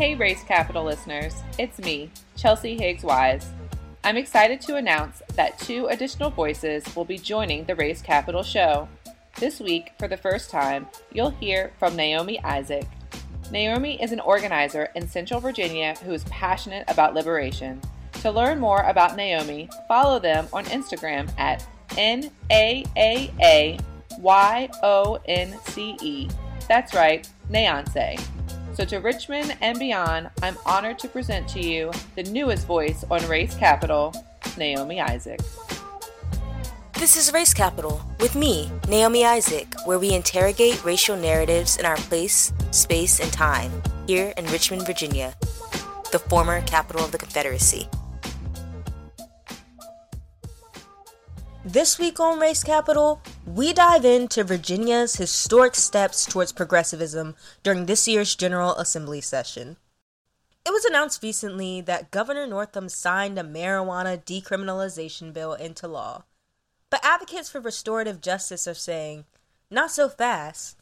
Hey, Race Capital listeners, it's me, Chelsea Higgs Wise. I'm excited to announce that two additional voices will be joining the Race Capital show. This week, for the first time, you'll hear from Naomi Isaac. Naomi is an organizer in Central Virginia who is passionate about liberation. To learn more about Naomi, follow them on Instagram at N A A A Y O N C E. That's right, Nayance. So, to Richmond and beyond, I'm honored to present to you the newest voice on Race Capital, Naomi Isaac. This is Race Capital with me, Naomi Isaac, where we interrogate racial narratives in our place, space, and time here in Richmond, Virginia, the former capital of the Confederacy. This week on Race Capital, we dive into Virginia's historic steps towards progressivism during this year's General Assembly session. It was announced recently that Governor Northam signed a marijuana decriminalization bill into law. But advocates for restorative justice are saying, not so fast.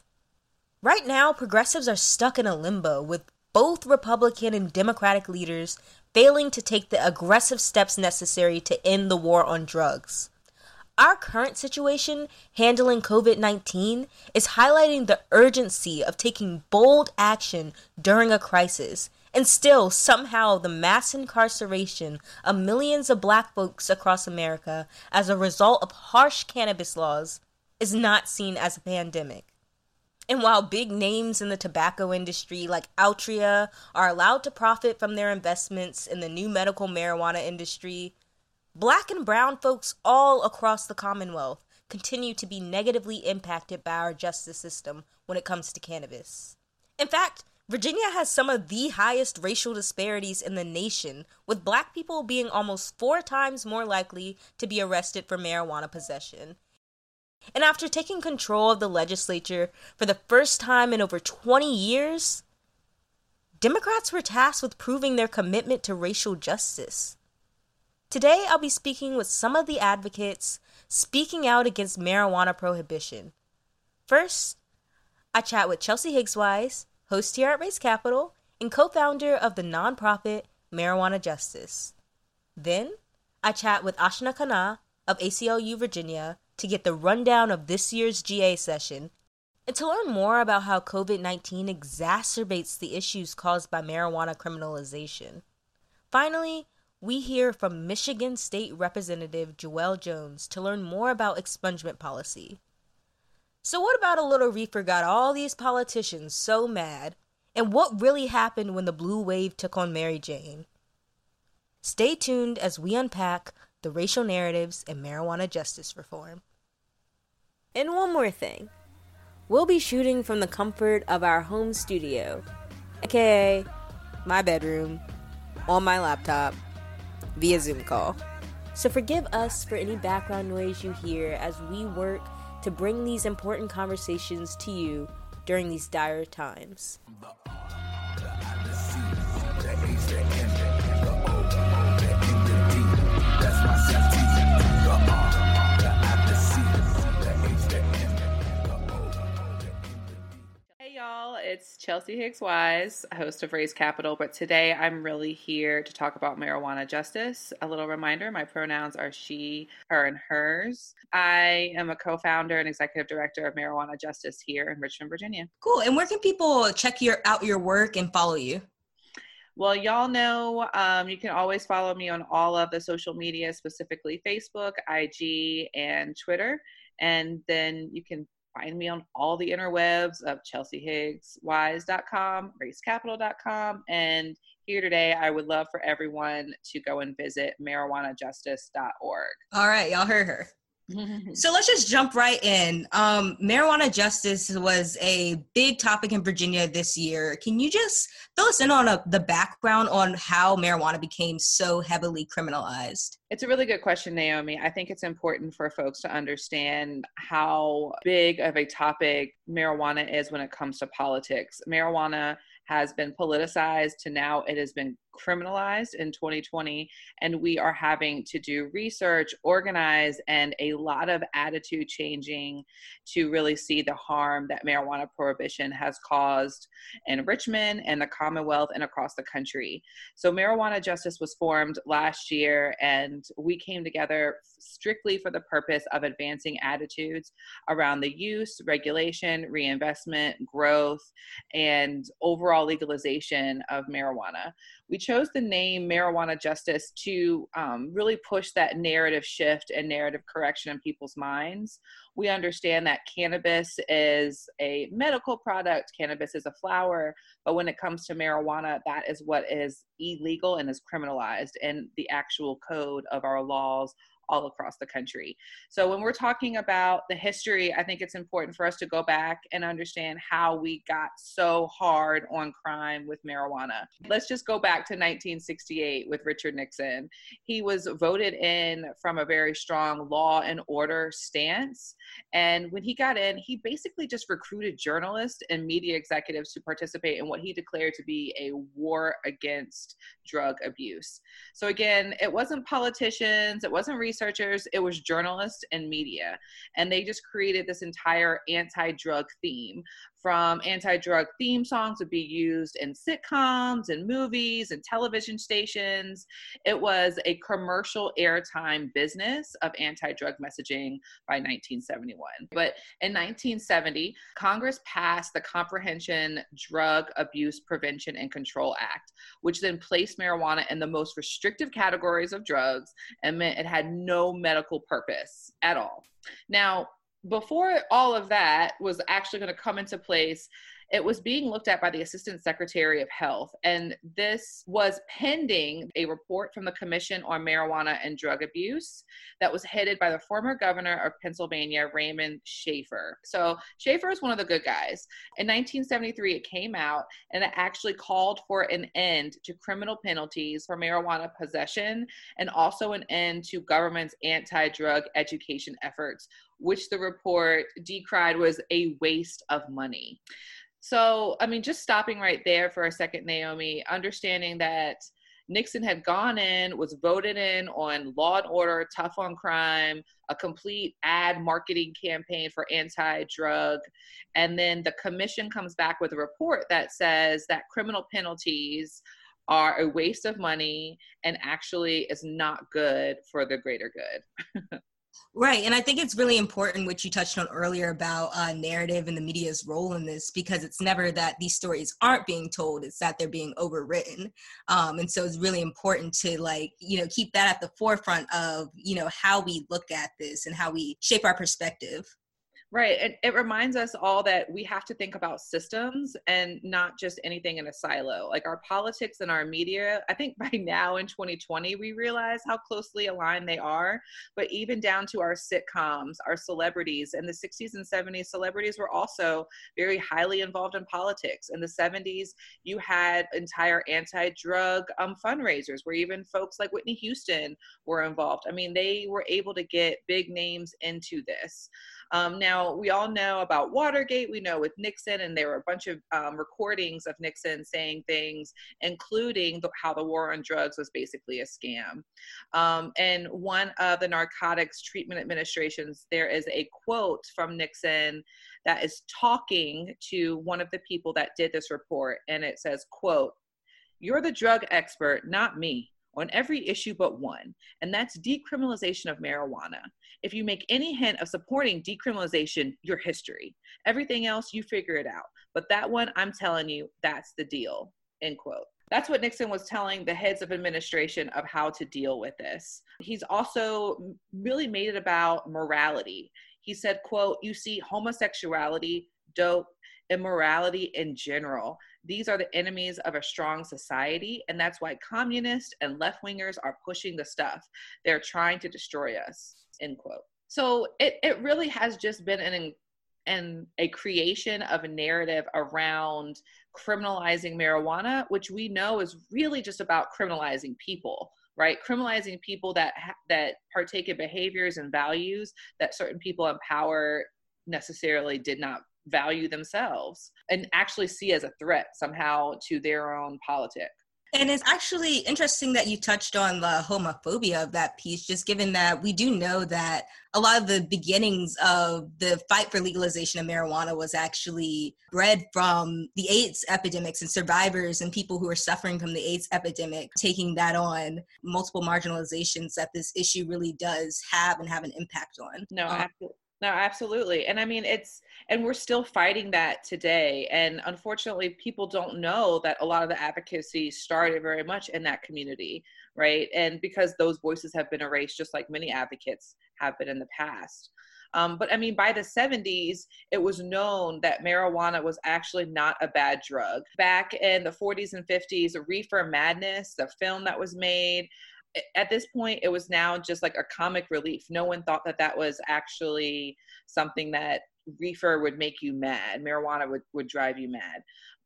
Right now, progressives are stuck in a limbo with both Republican and Democratic leaders failing to take the aggressive steps necessary to end the war on drugs. Our current situation handling COVID 19 is highlighting the urgency of taking bold action during a crisis. And still, somehow, the mass incarceration of millions of black folks across America as a result of harsh cannabis laws is not seen as a pandemic. And while big names in the tobacco industry like Altria are allowed to profit from their investments in the new medical marijuana industry, Black and brown folks all across the Commonwealth continue to be negatively impacted by our justice system when it comes to cannabis. In fact, Virginia has some of the highest racial disparities in the nation, with black people being almost four times more likely to be arrested for marijuana possession. And after taking control of the legislature for the first time in over 20 years, Democrats were tasked with proving their commitment to racial justice. Today, I'll be speaking with some of the advocates speaking out against marijuana prohibition. First, I chat with Chelsea Higgswise, host here at Race Capital and co founder of the nonprofit Marijuana Justice. Then, I chat with Ashna Khanna of ACLU Virginia to get the rundown of this year's GA session and to learn more about how COVID 19 exacerbates the issues caused by marijuana criminalization. Finally, we hear from Michigan State Representative Jewell Jones to learn more about expungement policy. So, what about a little reefer got all these politicians so mad? And what really happened when the blue wave took on Mary Jane? Stay tuned as we unpack the racial narratives and marijuana justice reform. And one more thing we'll be shooting from the comfort of our home studio, aka my bedroom, on my laptop via Zoom call. So forgive us for any background noise you hear as we work to bring these important conversations to you during these dire times. Chelsea Higgs Wise, host of Race Capital. But today I'm really here to talk about marijuana justice. A little reminder my pronouns are she, her, and hers. I am a co founder and executive director of Marijuana Justice here in Richmond, Virginia. Cool. And where can people check your, out your work and follow you? Well, y'all know um, you can always follow me on all of the social media, specifically Facebook, IG, and Twitter. And then you can find me on all the interwebs of chelseahiggswise.com, racecapital.com, and here today, I would love for everyone to go and visit marijuanajustice.org. All right, y'all heard her. So let's just jump right in. Um, marijuana justice was a big topic in Virginia this year. Can you just fill us in on a, the background on how marijuana became so heavily criminalized? It's a really good question, Naomi. I think it's important for folks to understand how big of a topic marijuana is when it comes to politics. Marijuana has been politicized to now it has been criminalized in 2020, and we are having to do research, organize, and a lot of attitude changing to really see the harm that marijuana prohibition has caused in Richmond and the Commonwealth and across the country. So, Marijuana Justice was formed last year, and we came together strictly for the purpose of advancing attitudes around the use, regulation, reinvestment, growth, and overall legalization of marijuana. We chose the name Marijuana Justice to um, really push that narrative shift and narrative correction in people's minds. We understand that cannabis is a medical product, cannabis is a flower, but when it comes to marijuana, that is what is illegal and is criminalized in the actual code of our laws all across the country. So when we're talking about the history, I think it's important for us to go back and understand how we got so hard on crime with marijuana. Let's just go back to 1968 with Richard Nixon. He was voted in from a very strong law and order stance. And when he got in, he basically just recruited journalists and media executives to participate in what he declared to be a war against drug abuse. So again, it wasn't politicians, it wasn't research researchers, it was journalists and media. And they just created this entire anti drug theme from anti-drug theme songs would be used in sitcoms and movies and television stations. It was a commercial airtime business of anti-drug messaging by 1971 but in 1970 congress passed the comprehension drug abuse prevention and control act which then placed marijuana in the most restrictive categories of drugs and meant it had no medical purpose at all. Now before all of that was actually going to come into place, it was being looked at by the Assistant Secretary of Health. And this was pending a report from the Commission on Marijuana and Drug Abuse that was headed by the former governor of Pennsylvania, Raymond Shafer. So Shafer is one of the good guys. In 1973, it came out and it actually called for an end to criminal penalties for marijuana possession and also an end to government's anti drug education efforts which the report decried was a waste of money. So, I mean, just stopping right there for a second, Naomi, understanding that Nixon had gone in, was voted in on law and order, tough on crime, a complete ad marketing campaign for anti drug. And then the commission comes back with a report that says that criminal penalties are a waste of money and actually is not good for the greater good. Right. And I think it's really important what you touched on earlier about uh, narrative and the media's role in this because it's never that these stories aren't being told, it's that they're being overwritten. Um, and so it's really important to, like, you know, keep that at the forefront of, you know, how we look at this and how we shape our perspective. Right. It, it reminds us all that we have to think about systems and not just anything in a silo. Like our politics and our media, I think by now in 2020, we realize how closely aligned they are. But even down to our sitcoms, our celebrities in the 60s and 70s, celebrities were also very highly involved in politics. In the 70s, you had entire anti drug um, fundraisers where even folks like Whitney Houston were involved. I mean, they were able to get big names into this. Um, now, we all know about Watergate. We know with Nixon, and there were a bunch of um, recordings of Nixon saying things, including the, how the war on drugs was basically a scam. Um, and one of the narcotics treatment administrations, there is a quote from Nixon that is talking to one of the people that did this report, and it says, "quote You're the drug expert, not me." on every issue but one, and that's decriminalization of marijuana. If you make any hint of supporting decriminalization, your history. Everything else, you figure it out. But that one, I'm telling you, that's the deal. End quote. That's what Nixon was telling the heads of administration of how to deal with this. He's also really made it about morality. He said, quote, you see homosexuality, dope, immorality in general. These are the enemies of a strong society, and that's why communists and left wingers are pushing the stuff. They're trying to destroy us. End quote. So it, it really has just been an an a creation of a narrative around criminalizing marijuana, which we know is really just about criminalizing people, right? Criminalizing people that that partake in behaviors and values that certain people in power necessarily did not value themselves and actually see as a threat somehow to their own politic. And it's actually interesting that you touched on the homophobia of that piece, just given that we do know that a lot of the beginnings of the fight for legalization of marijuana was actually bred from the AIDS epidemics and survivors and people who are suffering from the AIDS epidemic taking that on, multiple marginalizations that this issue really does have and have an impact on. No, um, absolutely. No, absolutely. And I mean, it's, and we're still fighting that today. And unfortunately, people don't know that a lot of the advocacy started very much in that community, right? And because those voices have been erased, just like many advocates have been in the past. Um, but I mean, by the 70s, it was known that marijuana was actually not a bad drug. Back in the 40s and 50s, Reefer Madness, the film that was made, at this point it was now just like a comic relief. No one thought that that was actually something that reefer would make you mad marijuana would, would drive you mad.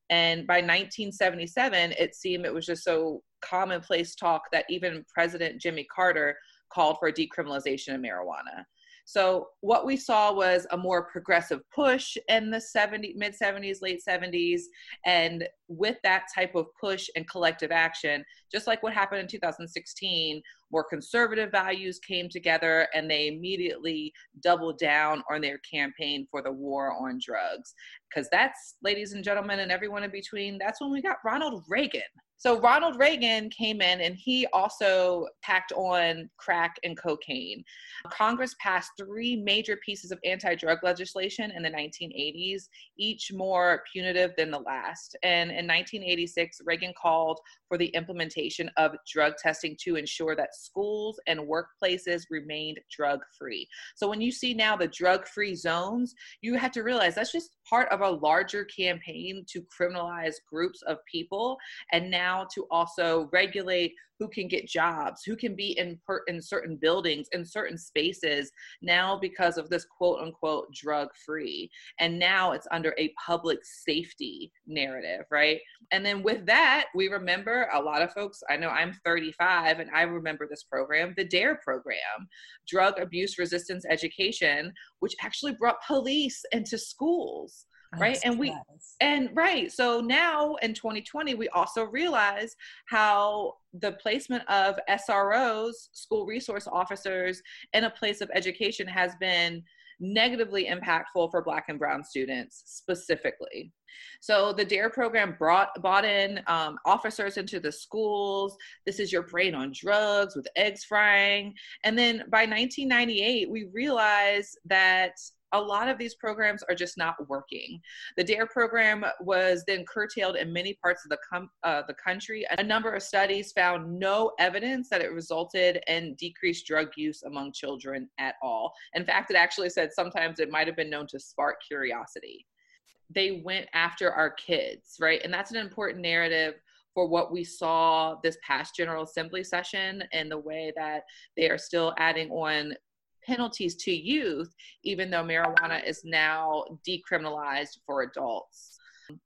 And by 1977 it seemed it was just so commonplace talk that even president jimmy carter called for decriminalization of marijuana so what we saw was a more progressive push in the 70 mid 70s, late 70s, and with that type of push and collective action, just like what happened in 2016, more conservative values came together and they immediately doubled down on their campaign for the war on drugs. Because that's, ladies and gentlemen, and everyone in between, that's when we got Ronald Reagan. So Ronald Reagan came in and he also tacked on crack and cocaine. Congress passed three major pieces of anti drug legislation in the 1980s, each more punitive than the last. And in 1986, Reagan called for the implementation of drug testing to ensure that schools and workplaces remained drug free. So when you see now the drug free zones, you have to realize that's just part of a larger campaign to criminalize groups of people. And now to also regulate who can get jobs, who can be in per, in certain buildings, in certain spaces now because of this quote unquote drug free. And now it's under a public safety narrative, right? And then with that, we remember a lot of folks, I know I'm 35 and I remember this program, the DARE program, Drug Abuse Resistance Education, which actually brought police into schools right? And we and right so now in 2020 we also realize how the placement of sros school resource officers in a place of education has been negatively impactful for black and brown students specifically. So the dare program brought brought in um, officers into the schools. This is your brain on drugs with eggs frying. And then by 1998 we realized that a lot of these programs are just not working. The DARE program was then curtailed in many parts of the, com- uh, the country. A number of studies found no evidence that it resulted in decreased drug use among children at all. In fact, it actually said sometimes it might have been known to spark curiosity. They went after our kids, right? And that's an important narrative for what we saw this past General Assembly session and the way that they are still adding on penalties to youth, even though marijuana is now decriminalized for adults.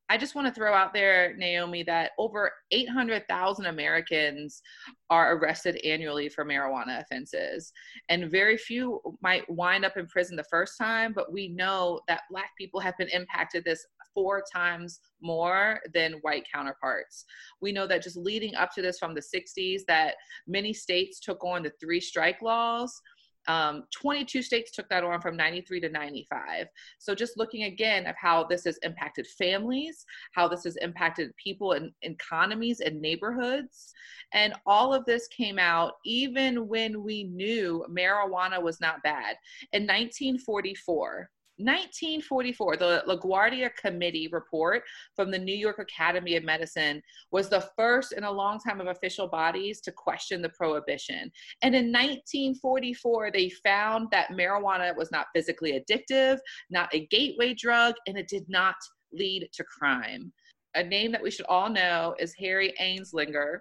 I just want to throw out there, Naomi, that over 800,000 Americans are arrested annually for marijuana offenses. And very few might wind up in prison the first time, but we know that Black people have been impacted this four times more than white counterparts. We know that just leading up to this from the 60s, that many states took on the three strike laws um, 22 states took that on from 93 to 95. So just looking again of how this has impacted families, how this has impacted people and economies and neighborhoods. And all of this came out even when we knew marijuana was not bad. In 1944, 1944, the LaGuardia Committee report from the New York Academy of Medicine was the first in a long time of official bodies to question the prohibition. And in 1944, they found that marijuana was not physically addictive, not a gateway drug, and it did not lead to crime. A name that we should all know is Harry Anslinger,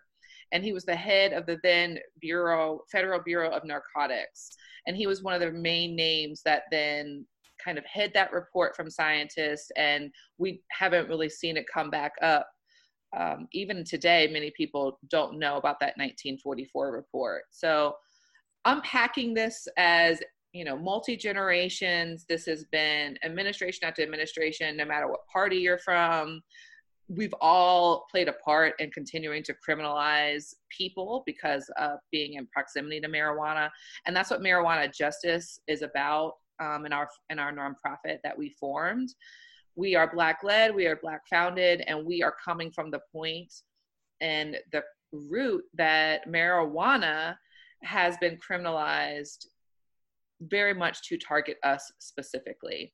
and he was the head of the then Bureau, Federal Bureau of Narcotics. And he was one of the main names that then kind of hid that report from scientists, and we haven't really seen it come back up. Um, even today, many people don't know about that 1944 report. So, unpacking this as you know, multi generations, this has been administration after administration, no matter what party you're from, we've all played a part in continuing to criminalize people because of being in proximity to marijuana and that's what marijuana justice is about um, in our in our nonprofit that we formed. We are black led we are black founded and we are coming from the point and the root that marijuana has been criminalized very much to target us specifically.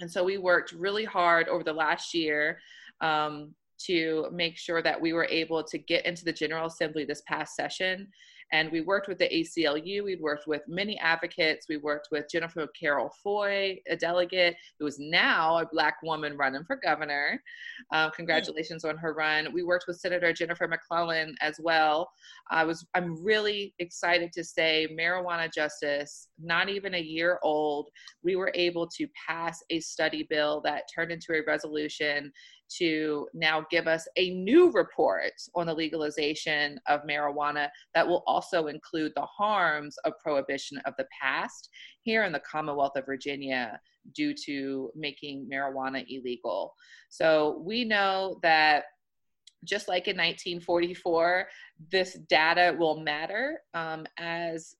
And so we worked really hard over the last year um, to make sure that we were able to get into the General Assembly this past session and we worked with the ACLU. We worked with many advocates. We worked with Jennifer Carroll Foy, a delegate who is now a Black woman running for governor. Um, congratulations on her run. We worked with Senator Jennifer McClellan as well. I was I'm really excited to say marijuana justice, not even a year old, we were able to pass a study bill that turned into a resolution to now give us a new report on the legalization of marijuana that will also include the harms of prohibition of the past here in the Commonwealth of Virginia due to making marijuana illegal. So we know that just like in 1944, this data will matter um, as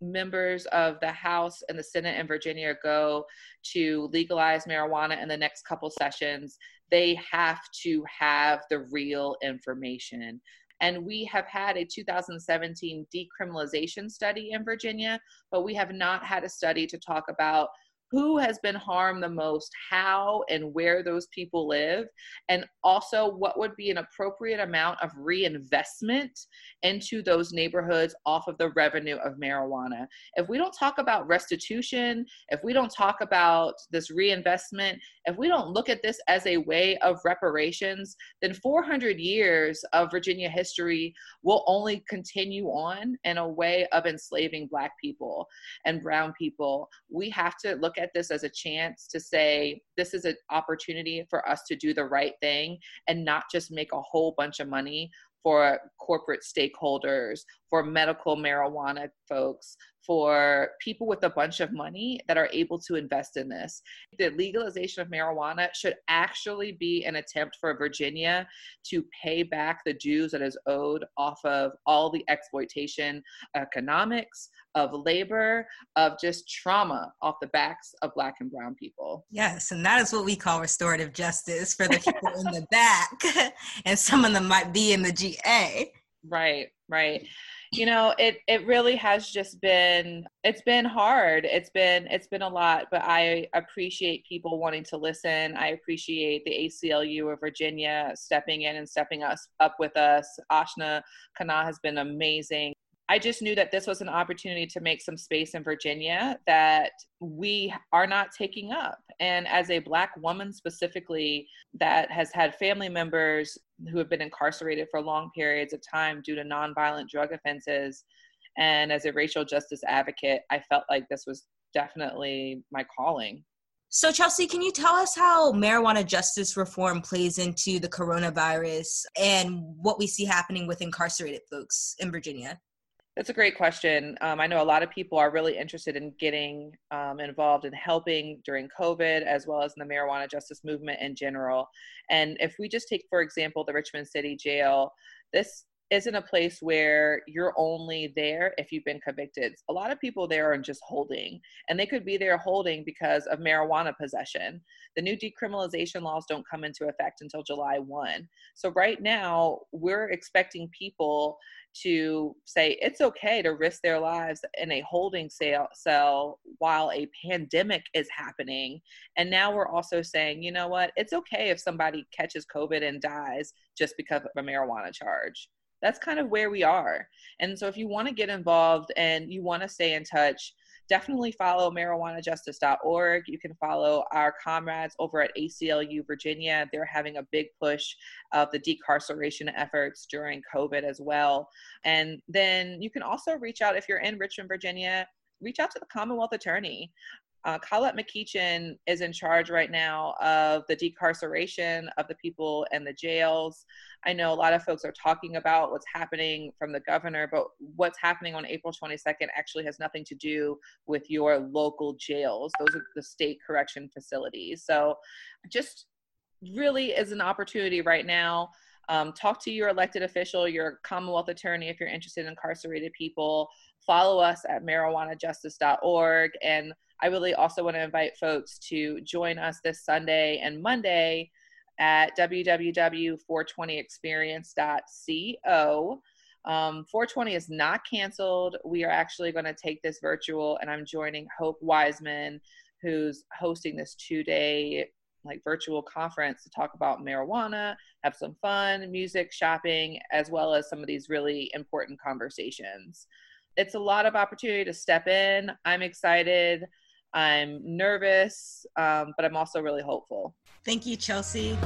members of the House and the Senate in Virginia go to legalize marijuana in the next couple sessions, they have to have the real information. And we have had a 2017 decriminalization study in Virginia, but we have not had a study to talk about who has been harmed the most, how and where those people live, and also what would be an appropriate amount of reinvestment into those neighborhoods off of the revenue of marijuana. If we don't talk about restitution, if we don't talk about this reinvestment, if we don't look at this as a way of reparations, then 400 years of Virginia history will only continue on in a way of enslaving Black people and Brown people. We have to look at this as a chance to say, this is an opportunity for us to do the right thing and not just make a whole bunch of money for corporate stakeholders, for medical marijuana folks, for people with a bunch of money that are able to invest in this. The legalization of marijuana should actually be an attempt for Virginia to pay back the dues that is owed off of all the exploitation economics, of labor, of just trauma off the backs of Black and Brown people. Yes, and that is what we call restorative justice for the people in the back, and some of them might be in the GA. Right, right you know it it really has just been it's been hard. It's been it's been a lot but i appreciate people wanting to listen. I appreciate the aclu of virginia stepping in and stepping us up with us. Ashna khanna has been amazing. I just knew that this was an opportunity to make some space in Virginia that we are not taking up. And as a Black woman specifically, that has had family members who have been incarcerated for long periods of time due to nonviolent drug offenses, and as a racial justice advocate, I felt like this was definitely my calling. So, Chelsea, can you tell us how marijuana justice reform plays into the coronavirus and what we see happening with incarcerated folks in Virginia? That's a great question. Um, I know a lot of people are really interested in getting um, involved in helping during COVID, as well as in the marijuana justice movement in general. And if we just take, for example, the Richmond City Jail, this isn't a place where you're only there if you've been convicted. A lot of people there are just holding, and they could be there holding because of marijuana possession. The new decriminalization laws don't come into effect until July 1. So, right now, we're expecting people to say it's okay to risk their lives in a holding cell while a pandemic is happening. And now we're also saying, you know what, it's okay if somebody catches COVID and dies just because of a marijuana charge. That's kind of where we are. And so if you want to get involved and you want to stay in touch, definitely follow marijuanajustice.org. You can follow our comrades over at ACLU Virginia. They're having a big push of the decarceration efforts during COVID as well. And then you can also reach out if you're in Richmond, Virginia reach out to the Commonwealth Attorney. Uh, Colette McEachin is in charge right now of the decarceration of the people in the jails. I know a lot of folks are talking about what's happening from the governor, but what's happening on April 22nd actually has nothing to do with your local jails. Those are the state correction facilities. So just really is an opportunity right now. Um, talk to your elected official, your Commonwealth attorney if you're interested in incarcerated people. Follow us at marijuanajustice.org. And I really also want to invite folks to join us this Sunday and Monday at www.420experience.co. Um, 420 is not canceled. We are actually going to take this virtual, and I'm joining Hope Wiseman, who's hosting this two day like virtual conference to talk about marijuana, have some fun, music, shopping, as well as some of these really important conversations. It's a lot of opportunity to step in. I'm excited. I'm nervous, um, but I'm also really hopeful. Thank you, Chelsea.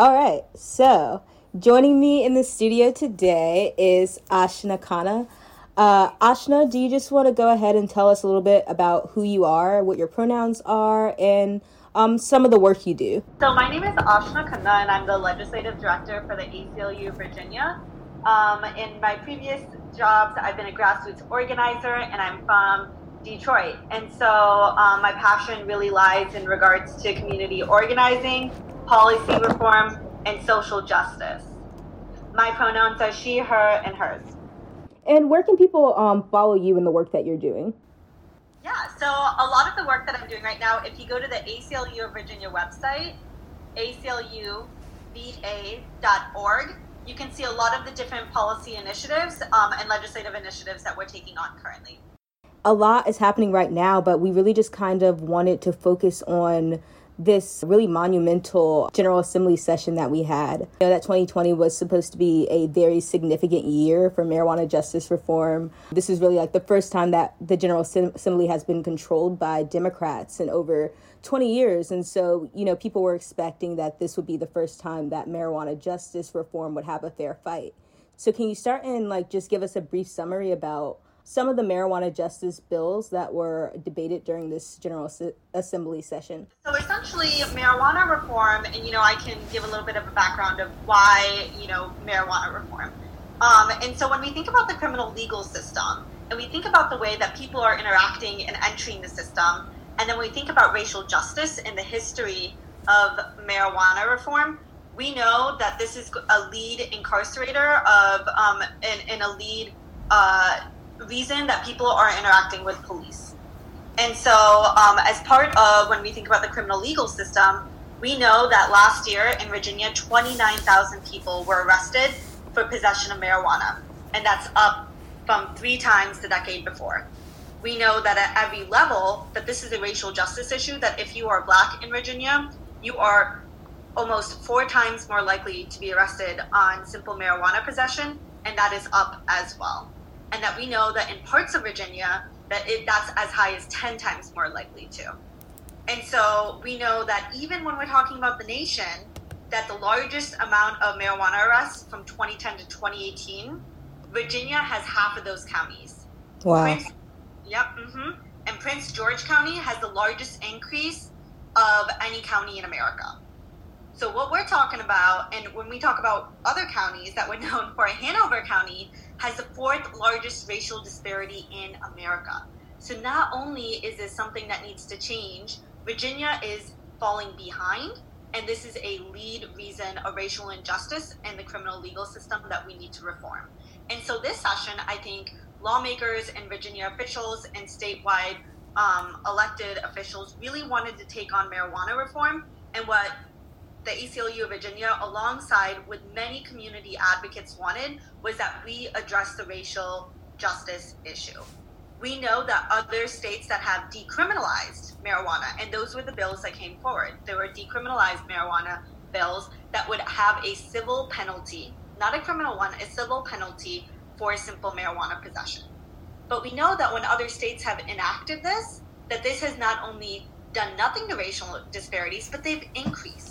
All right, so joining me in the studio today is Ashna Khanna. Uh, Ashna, do you just want to go ahead and tell us a little bit about who you are, what your pronouns are, and um, some of the work you do? So, my name is Ashna Khanna, and I'm the legislative director for the ACLU Virginia. Um, in my previous jobs, I've been a grassroots organizer, and I'm from Detroit. And so, um, my passion really lies in regards to community organizing policy reform, and social justice. My pronouns are she, her, and hers. And where can people um, follow you in the work that you're doing? Yeah, so a lot of the work that I'm doing right now, if you go to the ACLU of Virginia website, acluva.org, you can see a lot of the different policy initiatives um, and legislative initiatives that we're taking on currently. A lot is happening right now, but we really just kind of wanted to focus on this really monumental General Assembly session that we had. You know, that 2020 was supposed to be a very significant year for marijuana justice reform. This is really like the first time that the General Assembly has been controlled by Democrats in over 20 years. And so, you know, people were expecting that this would be the first time that marijuana justice reform would have a fair fight. So, can you start and like just give us a brief summary about? Some of the marijuana justice bills that were debated during this General Assembly session? So essentially, marijuana reform, and you know, I can give a little bit of a background of why you know marijuana reform. Um, and so when we think about the criminal legal system, and we think about the way that people are interacting and entering the system, and then we think about racial justice and the history of marijuana reform, we know that this is a lead incarcerator of um, and, and a lead uh, reason that people are interacting with police. And so, um, as part of when we think about the criminal legal system, we know that last year in Virginia, 29,000 people were arrested for possession of marijuana, and that's up from three times the decade before. We know that at every level that this is a racial justice issue. That if you are black in Virginia, you are almost four times more likely to be arrested on simple marijuana possession, and that is up as well and that we know that in parts of Virginia that it, that's as high as 10 times more likely to. And so we know that even when we're talking about the nation, that the largest amount of marijuana arrests from 2010 to 2018, Virginia has half of those counties. Wow. Prince, yep. Mm-hmm. And Prince George County has the largest increase of any county in America. So what we're talking about, and when we talk about other counties that we're known for, Hanover County has the fourth largest racial disparity in America. So not only is this something that needs to change, Virginia is falling behind, and this is a lead reason of racial injustice in the criminal legal system that we need to reform. And so this session, I think lawmakers and Virginia officials and statewide um, elected officials really wanted to take on marijuana reform. And what the ACLU of Virginia, alongside with many community advocates, wanted was that we address the racial justice issue. We know that other states that have decriminalized marijuana, and those were the bills that came forward, there were decriminalized marijuana bills that would have a civil penalty, not a criminal one, a civil penalty for simple marijuana possession. But we know that when other states have enacted this, that this has not only done nothing to racial disparities, but they've increased.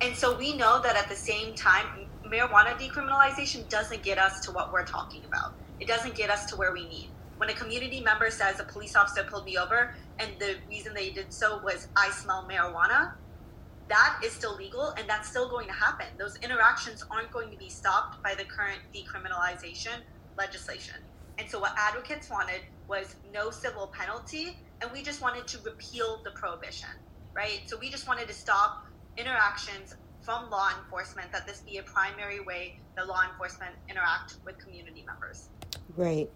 And so we know that at the same time, marijuana decriminalization doesn't get us to what we're talking about. it doesn't get us to where we need. When a community member says a police officer pulled me over and the reason they did so was I smell marijuana, that is still legal and that's still going to happen. Those interactions aren't going to be stopped by the current decriminalization legislation. And so what advocates wanted was no civil penalty and we just wanted to repeal the prohibition, right? So we just wanted to stop interactions from law enforcement that this be a primary way that law enforcement interact with community members. Right.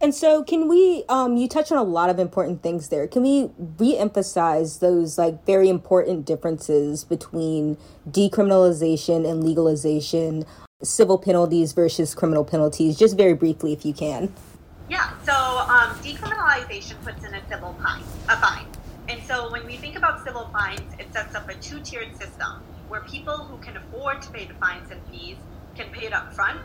And so, can we? Um, you touch on a lot of important things there. Can we re-emphasize those like very important differences between decriminalization and legalization, civil penalties versus criminal penalties, just very briefly, if you can? Yeah. So, um, decriminalization puts in a civil fine, a fine, and so when we think about civil fines, it sets up a two-tiered system where people who can afford to pay the fines and fees can pay it up front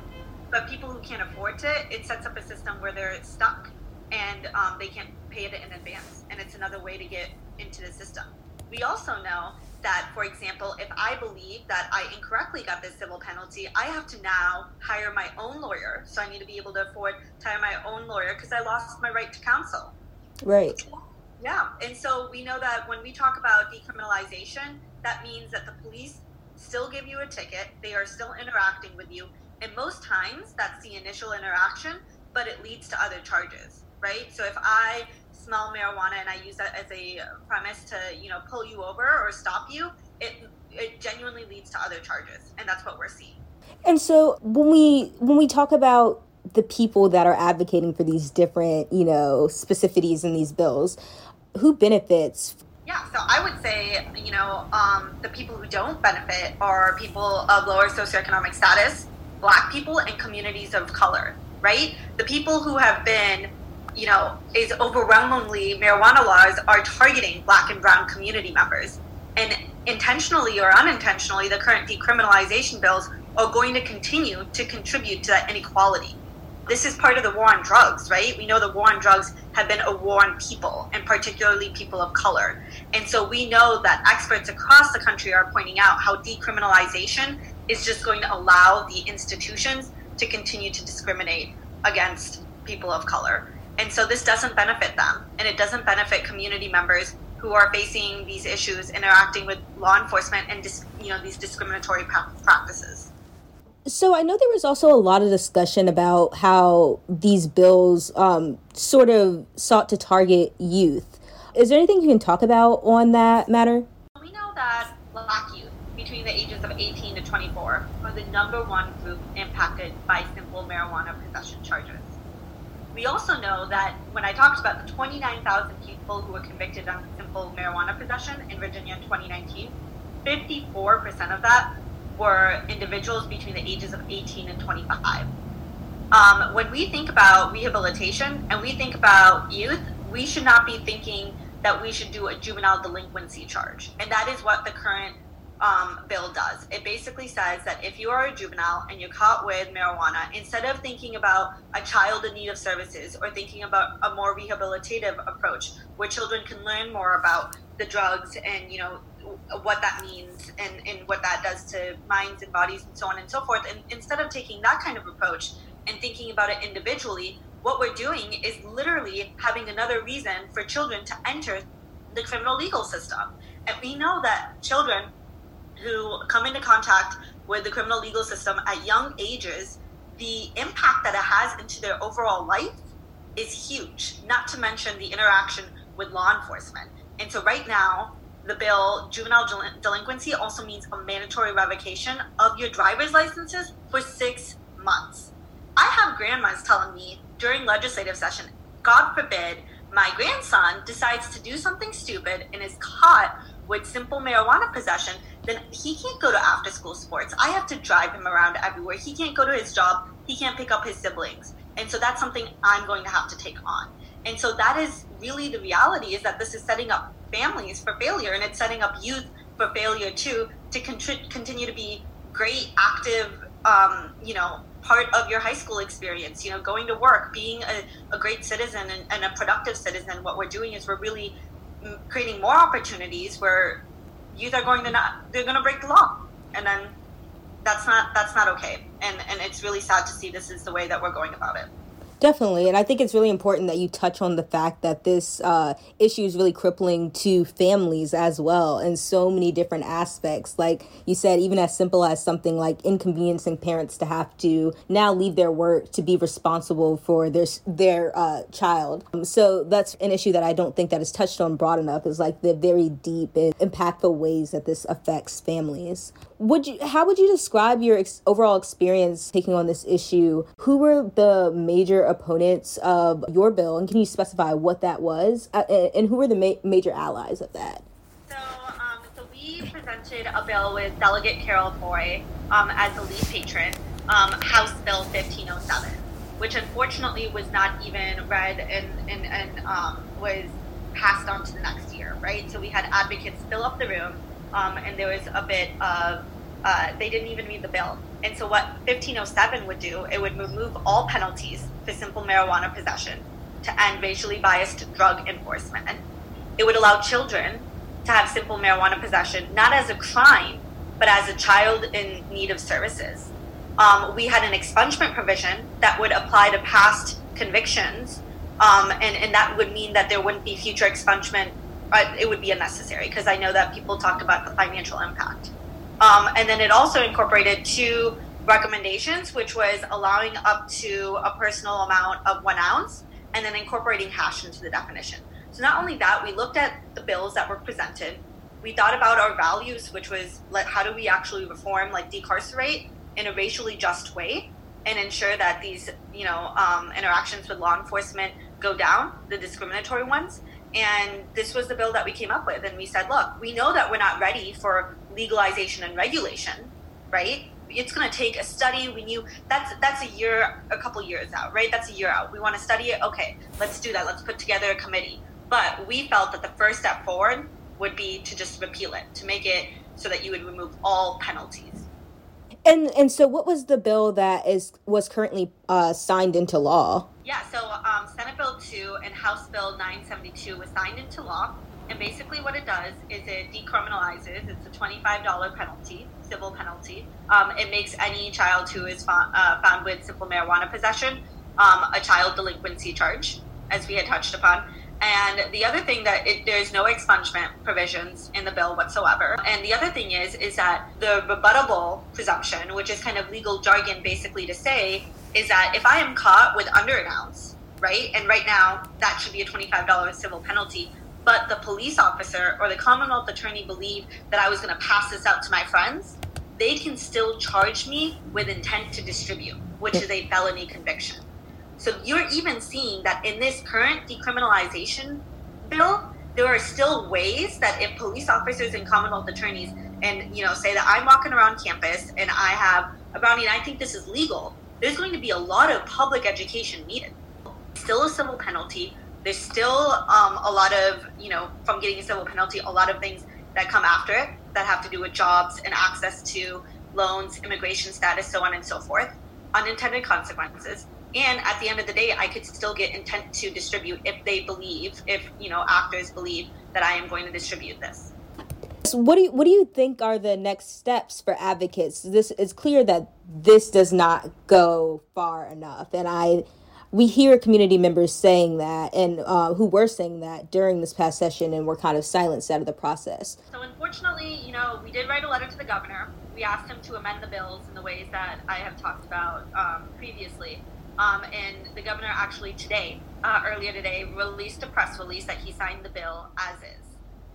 but people who can't afford it, it sets up a system where they're stuck and um, they can't pay it in advance. And it's another way to get into the system. We also know that, for example, if I believe that I incorrectly got this civil penalty, I have to now hire my own lawyer. So I need to be able to afford to hire my own lawyer because I lost my right to counsel. Right. Yeah. And so we know that when we talk about decriminalization, that means that the police still give you a ticket, they are still interacting with you, and most times that's the initial interaction, but it leads to other charges, right? So if I smell marijuana and I use that as a premise to, you know, pull you over or stop you, it it genuinely leads to other charges, and that's what we're seeing. And so when we when we talk about the people that are advocating for these different, you know, specificities in these bills, who benefits yeah, so I would say, you know, um, the people who don't benefit are people of lower socioeconomic status, black people and communities of color, right? The people who have been, you know, is overwhelmingly marijuana laws are targeting black and brown community members. And intentionally or unintentionally, the current decriminalization bills are going to continue to contribute to that inequality. This is part of the war on drugs, right? We know the war on drugs have been a war on people, and particularly people of color. And so we know that experts across the country are pointing out how decriminalization is just going to allow the institutions to continue to discriminate against people of color. And so this doesn't benefit them, and it doesn't benefit community members who are facing these issues, interacting with law enforcement, and dis- you know these discriminatory pra- practices. So I know there was also a lot of discussion about how these bills um, sort of sought to target youth. Is there anything you can talk about on that matter? We know that black youth between the ages of 18 to 24 are the number one group impacted by simple marijuana possession charges. We also know that when I talked about the 29,000 people who were convicted on simple marijuana possession in Virginia in 2019, 54% of that were individuals between the ages of 18 and 25. Um, when we think about rehabilitation and we think about youth, we should not be thinking that we should do a juvenile delinquency charge. And that is what the current um, bill does. It basically says that if you are a juvenile and you're caught with marijuana, instead of thinking about a child in need of services or thinking about a more rehabilitative approach where children can learn more about the drugs and you know what that means and, and what that does to minds and bodies and so on and so forth, and instead of taking that kind of approach and thinking about it individually, what we're doing is literally having another reason for children to enter the criminal legal system. And we know that children who come into contact with the criminal legal system at young ages, the impact that it has into their overall life is huge, not to mention the interaction with law enforcement. And so, right now, the bill, juvenile delinquency, also means a mandatory revocation of your driver's licenses for six months. I have grandmas telling me during legislative session, God forbid, my grandson decides to do something stupid and is caught with simple marijuana possession, then he can't go to after school sports. I have to drive him around everywhere. He can't go to his job. He can't pick up his siblings. And so that's something I'm going to have to take on. And so that is really the reality is that this is setting up families for failure and it's setting up youth for failure too to contri- continue to be great, active, um, you know, part of your high school experience. You know, going to work, being a, a great citizen and, and, a productive citizen. What we're doing is we're really creating more opportunities where youth are going to not they're going to break the law and then that's not that's not okay and and it's really sad to see this is the way that we're going about it Definitely. And I think it's really important that you touch on the fact that this uh, issue is really crippling to families as well in so many different aspects. Like you said, even as simple as something like inconveniencing parents to have to now leave their work to be responsible for their, their uh, child. Um, so that's an issue that I don't think that is touched on broad enough is like the very deep and impactful ways that this affects families. Would you, how would you describe your ex- overall experience taking on this issue? Who were the major opponents of your bill, and can you specify what that was, uh, and who were the ma- major allies of that? So, um, we presented a bill with Delegate Carroll Foy um, as the lead patron, um, House Bill 1507, which unfortunately was not even read and, and, and um, was passed on to the next year, right? So we had advocates fill up the room, um, and there was a bit of uh, they didn't even read the bill. And so, what 1507 would do, it would remove all penalties for simple marijuana possession to end racially biased drug enforcement. It would allow children to have simple marijuana possession not as a crime, but as a child in need of services. Um, we had an expungement provision that would apply to past convictions, um, and, and that would mean that there wouldn't be future expungement. It would be unnecessary because I know that people talk about the financial impact. Um, and then it also incorporated two recommendations, which was allowing up to a personal amount of one ounce and then incorporating hash into the definition. So not only that, we looked at the bills that were presented. We thought about our values, which was like, how do we actually reform, like decarcerate in a racially just way and ensure that these, you know, um, interactions with law enforcement go down, the discriminatory ones. And this was the bill that we came up with. And we said, look, we know that we're not ready for legalization and regulation, right? It's going to take a study. We knew that's that's a year, a couple years out, right? That's a year out. We want to study it. Okay, let's do that. Let's put together a committee. But we felt that the first step forward would be to just repeal it, to make it so that you would remove all penalties. And and so, what was the bill that is was currently uh, signed into law? Yeah, so um, Senate Bill 2 and House Bill 972 was signed into law. And basically, what it does is it decriminalizes. It's a $25 penalty, civil penalty. Um, it makes any child who is found, uh, found with simple marijuana possession um, a child delinquency charge, as we had touched upon. And the other thing that it, there's no expungement provisions in the bill whatsoever. And the other thing is, is that the rebuttable presumption, which is kind of legal jargon basically to say, is that if I am caught with under an ounce, right, and right now that should be a $25 civil penalty, but the police officer or the Commonwealth attorney believed that I was going to pass this out to my friends, they can still charge me with intent to distribute, which is a felony conviction. So you're even seeing that in this current decriminalization bill, there are still ways that if police officers and Commonwealth attorneys and you know say that I'm walking around campus and I have a brownie and I think this is legal, there's going to be a lot of public education needed. Still a civil penalty, there's still um, a lot of, you know, from getting a civil penalty, a lot of things that come after it that have to do with jobs and access to loans, immigration status, so on and so forth, unintended consequences. And at the end of the day, I could still get intent to distribute if they believe, if, you know, actors believe that I am going to distribute this. So what do you, what do you think are the next steps for advocates? This is clear that this does not go far enough, and I we hear community members saying that and uh, who were saying that during this past session and were kind of silenced out of the process. So unfortunately, you know, we did write a letter to the governor. We asked him to amend the bills in the ways that I have talked about um, previously. Um, and the governor actually today, uh, earlier today, released a press release that he signed the bill as is.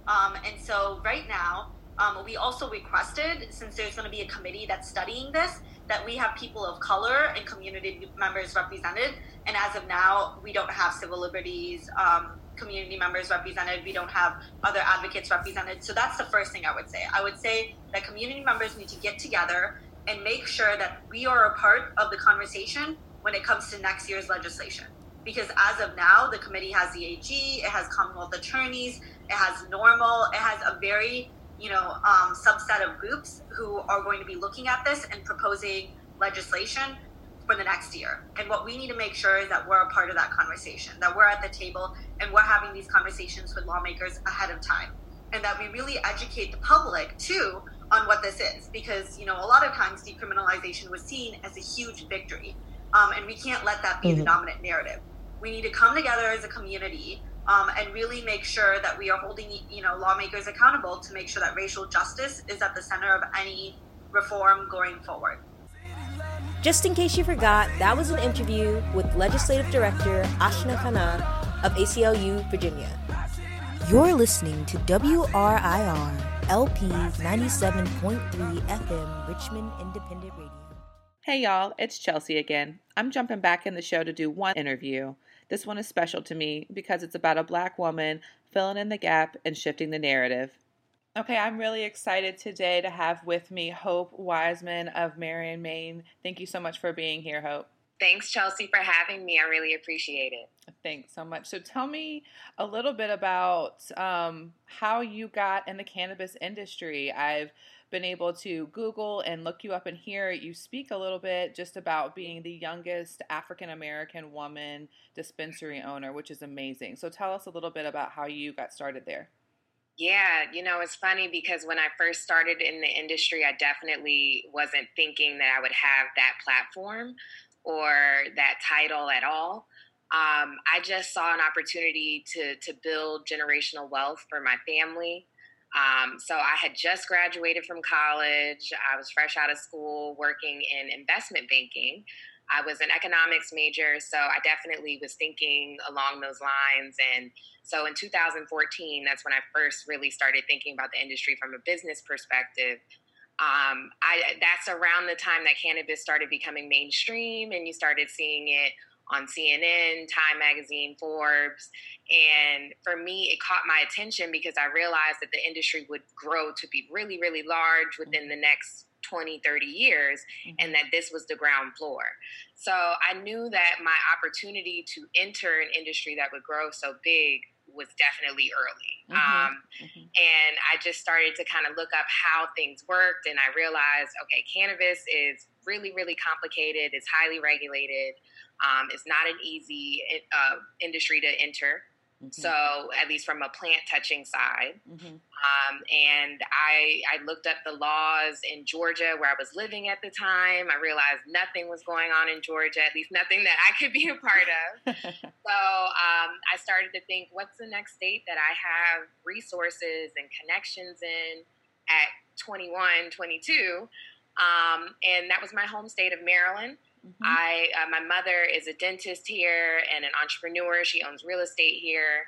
Um, and so right now, um, we also requested, since there's going to be a committee that's studying this, that we have people of color and community members represented. And as of now, we don't have civil liberties um, community members represented. We don't have other advocates represented. So that's the first thing I would say. I would say that community members need to get together and make sure that we are a part of the conversation when it comes to next year's legislation. Because as of now, the committee has the AG, it has Commonwealth attorneys, it has NORML, it has a very you know, um, subset of groups who are going to be looking at this and proposing legislation for the next year. And what we need to make sure is that we're a part of that conversation, that we're at the table and we're having these conversations with lawmakers ahead of time. And that we really educate the public too on what this is. Because, you know, a lot of times decriminalization was seen as a huge victory. Um, and we can't let that be mm-hmm. the dominant narrative. We need to come together as a community um, and really make sure that we are holding you know lawmakers accountable to make sure that racial justice is at the center of any reform going forward. Just in case you forgot, that was an interview with Legislative Director Ashna Khanna of ACLU Virginia. You're listening to WRIR LP 97.3 FM Richmond Independent Radio. Hey y'all, it's Chelsea again. I'm jumping back in the show to do one interview. This one is special to me because it's about a black woman filling in the gap and shifting the narrative. Okay, I'm really excited today to have with me Hope Wiseman of Mary and Main. Thank you so much for being here, Hope. Thanks, Chelsea, for having me. I really appreciate it. Thanks so much. So, tell me a little bit about um, how you got in the cannabis industry. I've been able to Google and look you up and hear you speak a little bit just about being the youngest African American woman dispensary owner, which is amazing. So tell us a little bit about how you got started there. Yeah, you know, it's funny because when I first started in the industry, I definitely wasn't thinking that I would have that platform or that title at all. Um, I just saw an opportunity to to build generational wealth for my family. Um, so I had just graduated from college. I was fresh out of school working in investment banking. I was an economics major, so I definitely was thinking along those lines. And so in 2014, that's when I first really started thinking about the industry from a business perspective. Um, I, that's around the time that cannabis started becoming mainstream, and you started seeing it on CNN, Time Magazine, Forbes. And for me, it caught my attention because I realized that the industry would grow to be really, really large within the next 20, 30 years, mm-hmm. and that this was the ground floor. So I knew that my opportunity to enter an industry that would grow so big was definitely early. Mm-hmm. Um, mm-hmm. And I just started to kind of look up how things worked, and I realized okay, cannabis is really, really complicated, it's highly regulated. Um, it's not an easy uh, industry to enter. Mm-hmm. So, at least from a plant touching side. Mm-hmm. Um, and I, I looked up the laws in Georgia where I was living at the time. I realized nothing was going on in Georgia, at least nothing that I could be a part of. so, um, I started to think what's the next state that I have resources and connections in at 21, 22? Um, and that was my home state of Maryland. Mm-hmm. I uh, my mother is a dentist here and an entrepreneur. She owns real estate here.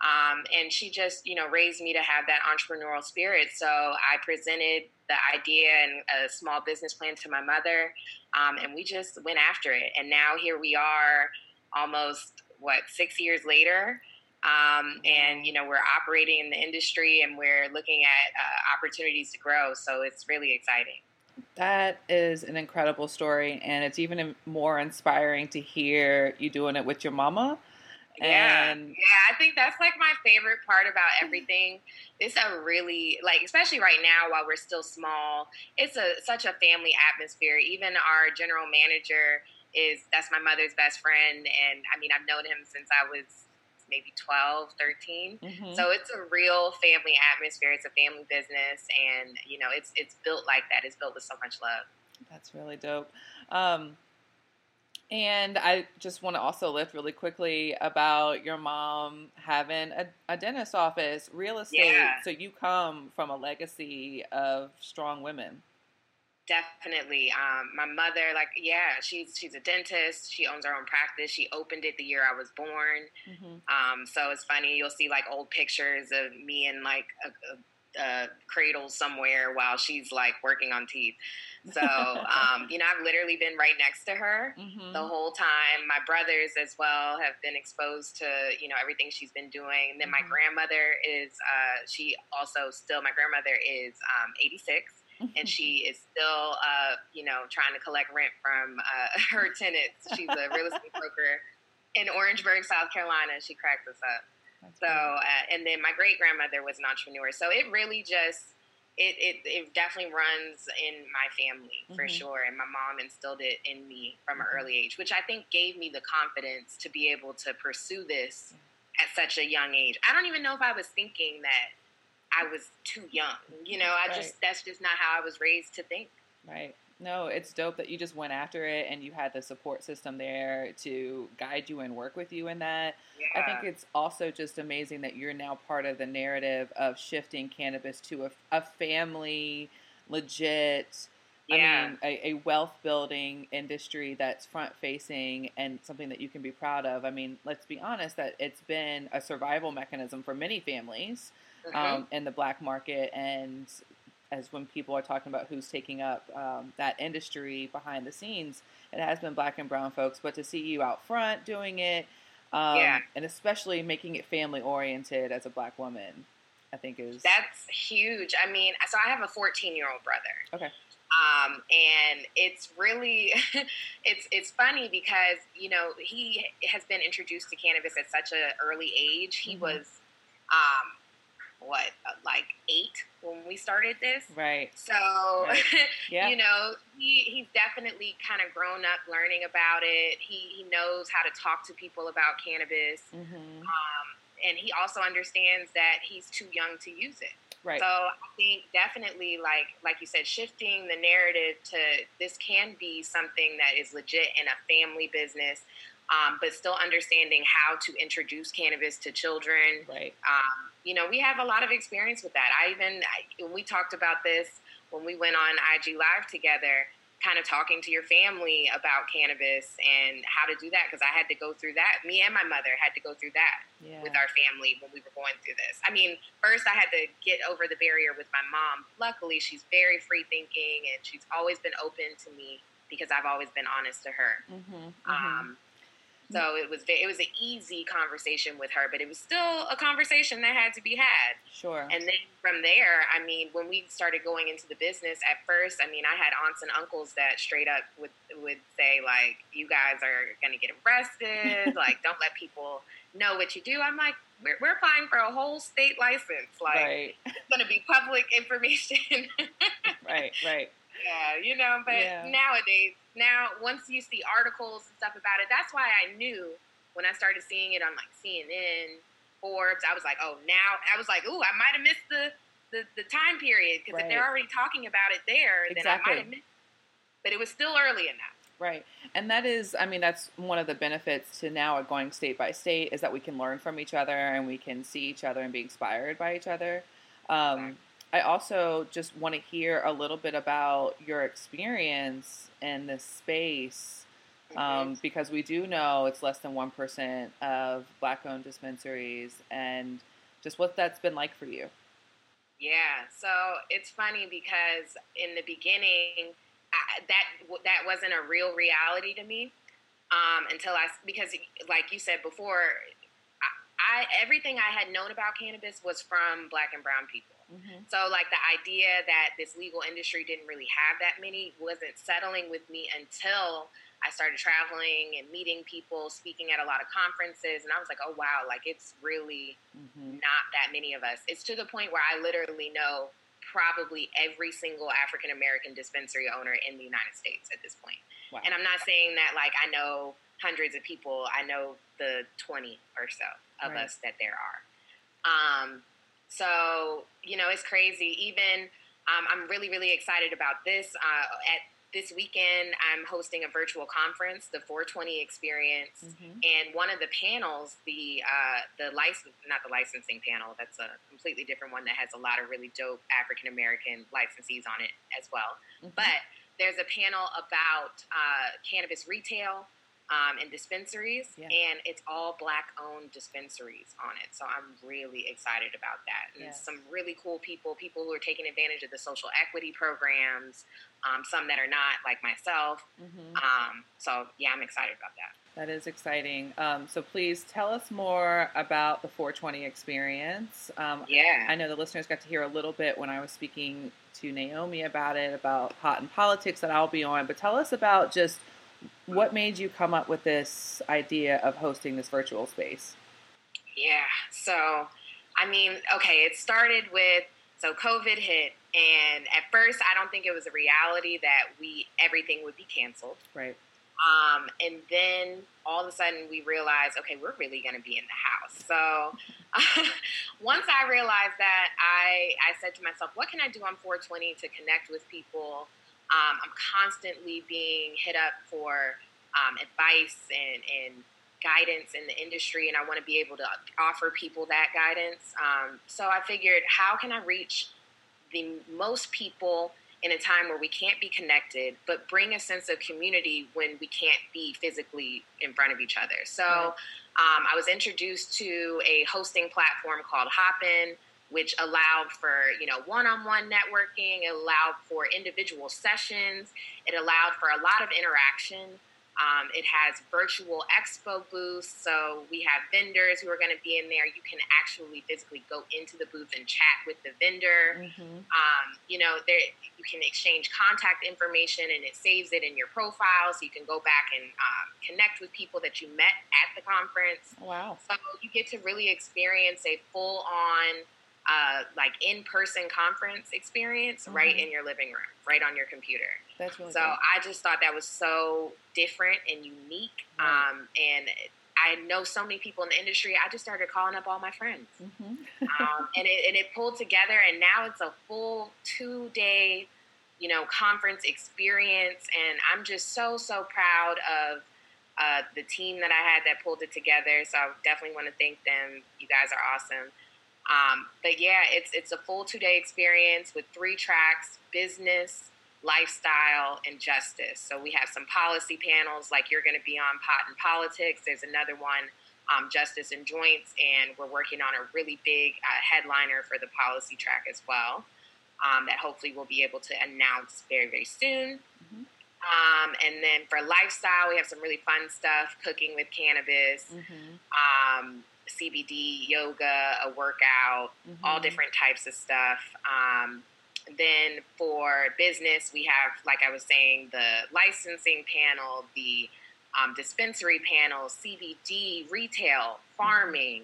Um, and she just, you know, raised me to have that entrepreneurial spirit. So I presented the idea and a small business plan to my mother, um, and we just went after it. And now here we are, almost what six years later, um, and you know we're operating in the industry and we're looking at uh, opportunities to grow. So it's really exciting. That is an incredible story, and it's even more inspiring to hear you doing it with your mama. Yeah, and yeah, I think that's like my favorite part about everything. It's a really like, especially right now while we're still small. It's a such a family atmosphere. Even our general manager is that's my mother's best friend, and I mean I've known him since I was maybe 12, 13. Mm-hmm. So it's a real family atmosphere. It's a family business, and you know, it's it's built like that. It's built with so much love. That's really dope. Um, and I just want to also lift really quickly about your mom having a, a dentist office, real estate. Yeah. So you come from a legacy of strong women. Definitely. Um, my mother, like, yeah, she's she's a dentist. She owns her own practice. She opened it the year I was born. Mm-hmm. Um, so it's funny. You'll see like old pictures of me in like a, a, a cradle somewhere while she's like working on teeth. So um, you know, I've literally been right next to her mm-hmm. the whole time. My brothers as well have been exposed to you know everything she's been doing. And then mm-hmm. my grandmother is uh, she also still my grandmother is um, 86 and she is still, uh, you know, trying to collect rent from uh, her tenants. She's a real estate broker in Orangeburg, South Carolina. She cracks us up. That's so, uh, and then my great grandmother was an entrepreneur. So it really just, it, it, it definitely runs in my family for mm-hmm. sure. And my mom instilled it in me from an early age, which I think gave me the confidence to be able to pursue this at such a young age. I don't even know if I was thinking that I was too young. You know, I right. just that's just not how I was raised to think. Right. No, it's dope that you just went after it and you had the support system there to guide you and work with you in that. Yeah. I think it's also just amazing that you're now part of the narrative of shifting cannabis to a, a family, legit, Yeah. I mean, a, a wealth building industry that's front facing and something that you can be proud of. I mean, let's be honest that it's been a survival mechanism for many families Mhm. um, in the black market. And as when people are talking about who's taking up um, that industry behind the scenes, it has been black and brown folks. But to see you out front doing it, um, Yeah. and especially making it family oriented as a black woman, I think is That's huge. I mean, so I have a 14 year old brother. Okay. Um, and it's really, it's it's funny because you know he has been introduced to cannabis at such an early age. He Mhm. was, um, what, uh, like eight when we started this. right. So, Right. Yeah. you know, he, he's definitely kind of grown up learning about it. He, he knows how to talk to people about cannabis. hmm Um, and he also understands that he's too young to use it. Right. So I think definitely, like like you said, shifting the narrative to this can be something that is legit in a family business, um, but still understanding how to introduce cannabis to children. right. Um, you know, we have a lot of experience with that. I even I, when we talked about this when we went on IG Live together, kind of talking to your family about cannabis and how to do that because I had to go through that. Me and my mother had to go through that Yeah. with our family when we were going through this. I mean, first I had to get over the barrier with my mom. Luckily, she's very free thinking and she's always been open to me because I've always been honest to her. hmm Um, so it was it was an easy conversation with her, but it was still a conversation that had to be had. Sure. And then from there, I mean, when we started going into the business, at first, I mean, I had aunts and uncles that straight up would would say like, "You guys are going to get arrested. like, don't let people know what you do." I'm like, "We're, we're applying for a whole state license. Like, right. it's going to be public information." right. Right. Yeah, you know, but Yeah. nowadays, now once you see articles and stuff about it, that's why I knew when I started seeing it on like CNN, Forbes, I was like, oh, now I was like, ooh, I might have missed the the, the time period because if they're already talking about it there, then I Exactly. might have missed. But it was still early enough. Right. And that is, I mean, that's one of the benefits to now going state by state is that we can learn from each other and we can see each other and be inspired by each other. Um, I also just want to hear a little bit about your experience in this space um, because we do know it's less than 1% of black owned dispensaries and just what that's been like for you. Yeah, so it's funny because in the beginning, I, that that wasn't a real reality to me um, until I because like you said before, I, I everything I had known about cannabis was from black and brown people. So like the idea that this legal industry didn't really have that many wasn't settling with me until I started traveling and meeting people, speaking at a lot of conferences, and I was like, oh wow, like it's really hmm not that many of us. It's to the point where I literally know probably every single African American dispensary owner in the United States at this point. Wow. And I'm not saying that like I know hundreds of people. I know the 20 or so of Right. us that there are. Um, so you know, it's crazy. Even um, I'm really, really excited about this. Uh, at this weekend, I'm hosting a virtual conference, the 420 Experience, Mhm. and one of the panels, the uh, the license, not the licensing panel, that's a completely different one that has a lot of really dope African American licensees on it as well. Mhm. But there's a panel about uh, cannabis retail um, and dispensaries, Yeah. and it's all black owned dispensaries on it. So I'm really excited about that. And Yeah. some really cool people, people who are taking advantage of the social equity programs, um, some that are not, like myself. Mhm. Um, so yeah, I'm excited about that. That is exciting. Um, so please tell us more about the 420 experience. Um, Yeah. I know the listeners got to hear a little bit when I was speaking to Naomi about it, about Pot and Politics that I'll be on, but tell us about just what made you come up with this idea of hosting this virtual space. Yeah. So, I mean, okay, it started with so COVID hit, and at first, I don't think it was a reality that we everything would be canceled. Right. Um, and then all of a sudden, we realized, okay, we're really going to be in the house. So, once I realized that, I I said to myself, what can I do on 420 to connect with people? Um, I'm constantly being hit up for um, advice and, and guidance in the industry, and I want to be able to offer people that guidance. Um, so I figured, how can I reach the most people in a time where we can't be connected, but bring a sense of community when we can't be physically in front of each other. So um, I was introduced to a hosting platform called Hopin, which allowed for you know one-on-one networking. It allowed for individual sessions. It allowed for a lot of interaction. Um, it has virtual expo booths, so we have vendors who are going to be in there. You can actually physically go into the booth and chat with the vendor. Mm-hmm. Um, you know, there you can exchange contact information, and it saves it in your profile, so you can go back and uh, connect with people that you met at the conference. Wow! So you get to really experience a full-on uh, like in-person conference experience mm-hmm. right in your living room, right on your computer. That's really so. Cool. I just thought that was so different and unique. Right. Um, and I know so many people in the industry. I just started calling up all my friends, mm-hmm. um, and it and it pulled together. And now it's a full two-day, you know, conference experience. And I'm just so so proud of. Uh, the team that I had that pulled it together, so I definitely want to thank them. You guys are awesome. Um, but yeah, it's it's a full two day experience with three tracks: business, lifestyle, and justice. So we have some policy panels, like you're going to be on pot and politics. There's another one, um, justice and joints, and we're working on a really big uh, headliner for the policy track as well. Um, that hopefully we'll be able to announce very very soon. Mm-hmm. Um, and then for lifestyle, we have some really fun stuff: cooking with cannabis. Mm-hmm. Um, CBD, yoga, a workout, mm-hmm. all different types of stuff. Um, then for business, we have, like I was saying, the licensing panel, the um, dispensary panel, CBD, retail, farming.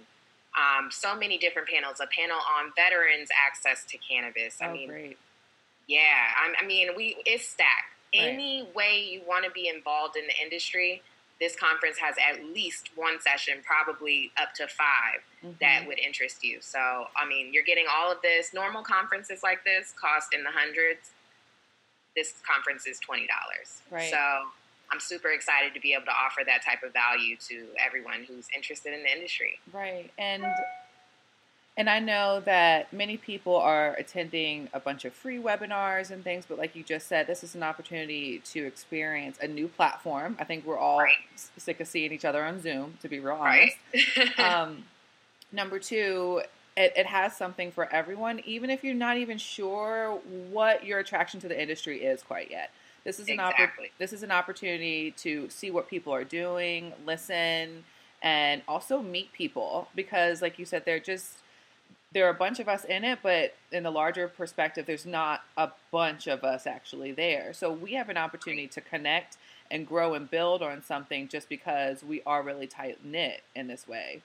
Um, so many different panels. A panel on veterans' access to cannabis. I oh, mean, great. yeah. I, I, mean, we it's stacked. Right. Any way you want to be involved in the industry, this conference has at least one session, probably up to 5 mm-hmm. that would interest you. So, I mean, you're getting all of this. Normal conferences like this cost in the hundreds. This conference is $20. Right. So, I'm super excited to be able to offer that type of value to everyone who's interested in the industry. Right. And and I know that many people are attending a bunch of free webinars and things, but like you just said, this is an opportunity to experience a new platform. I think we're all right. sick of seeing each other on Zoom, to be real honest. Right. um, number two, it, it, has something for everyone, even if you're not even sure what your attraction to the industry is quite yet. This is an exactly. oppor- this is an opportunity to see what people are doing, listen, and also meet people because, like you said, they're just there are a bunch of us in it, but in the larger perspective, there's not a bunch of us actually there. So we have an opportunity to connect and grow and build on something just because we are really tight knit in this way.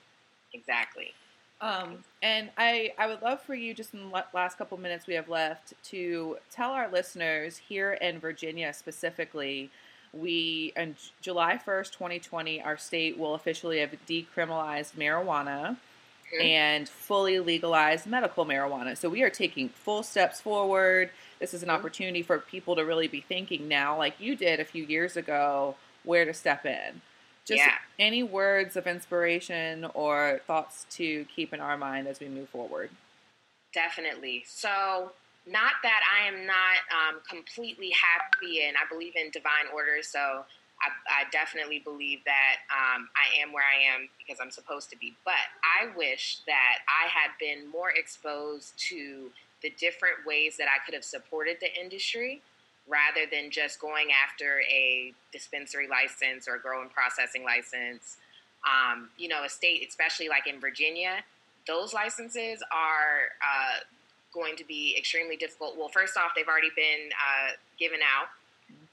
Exactly. Um, and I, I would love for you, just in the last couple minutes we have left, to tell our listeners here in Virginia specifically, we on July 1st, 2020, our state will officially have decriminalized marijuana and fully legalized medical marijuana. So we are taking full steps forward. This is an mm-hmm. opportunity for people to really be thinking now, like you did a few years ago, where to step in. Just yeah. any words of inspiration or thoughts to keep in our mind as we move forward. Definitely. So, not that I am not um, completely happy and I believe in divine order. So, I, I definitely believe that um, I am where I am because I'm supposed to be. But I wish that I had been more exposed to the different ways that I could have supported the industry rather than just going after a dispensary license or grow and processing license. Um, you know, a state, especially like in Virginia, those licenses are uh, going to be extremely difficult. Well, first off, they've already been uh, given out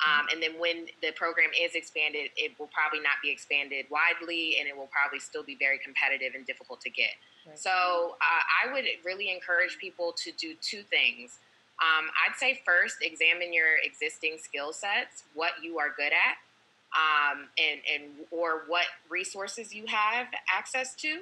um, and then when the program is expanded, it will probably not be expanded widely and it will probably still be very competitive and difficult to get. Right. So uh, I would really encourage people to do two things. Um, I'd say first, examine your existing skill sets, what you are good at, um, and, and or what resources you have access to.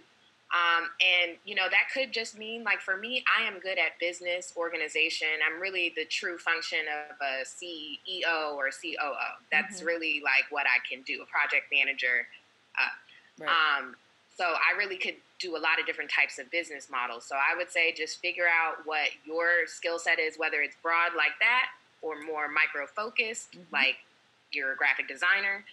Um, and you know that could just mean like for me, I am good at business organization. I'm really the true function of a CEO or COO. That's mm-hmm. really like what I can do, a project manager. Uh, right. um, so I really could do a lot of different types of business models. So I would say just figure out what your skill set is, whether it's broad like that or more micro focused, mm-hmm. like you're a graphic designer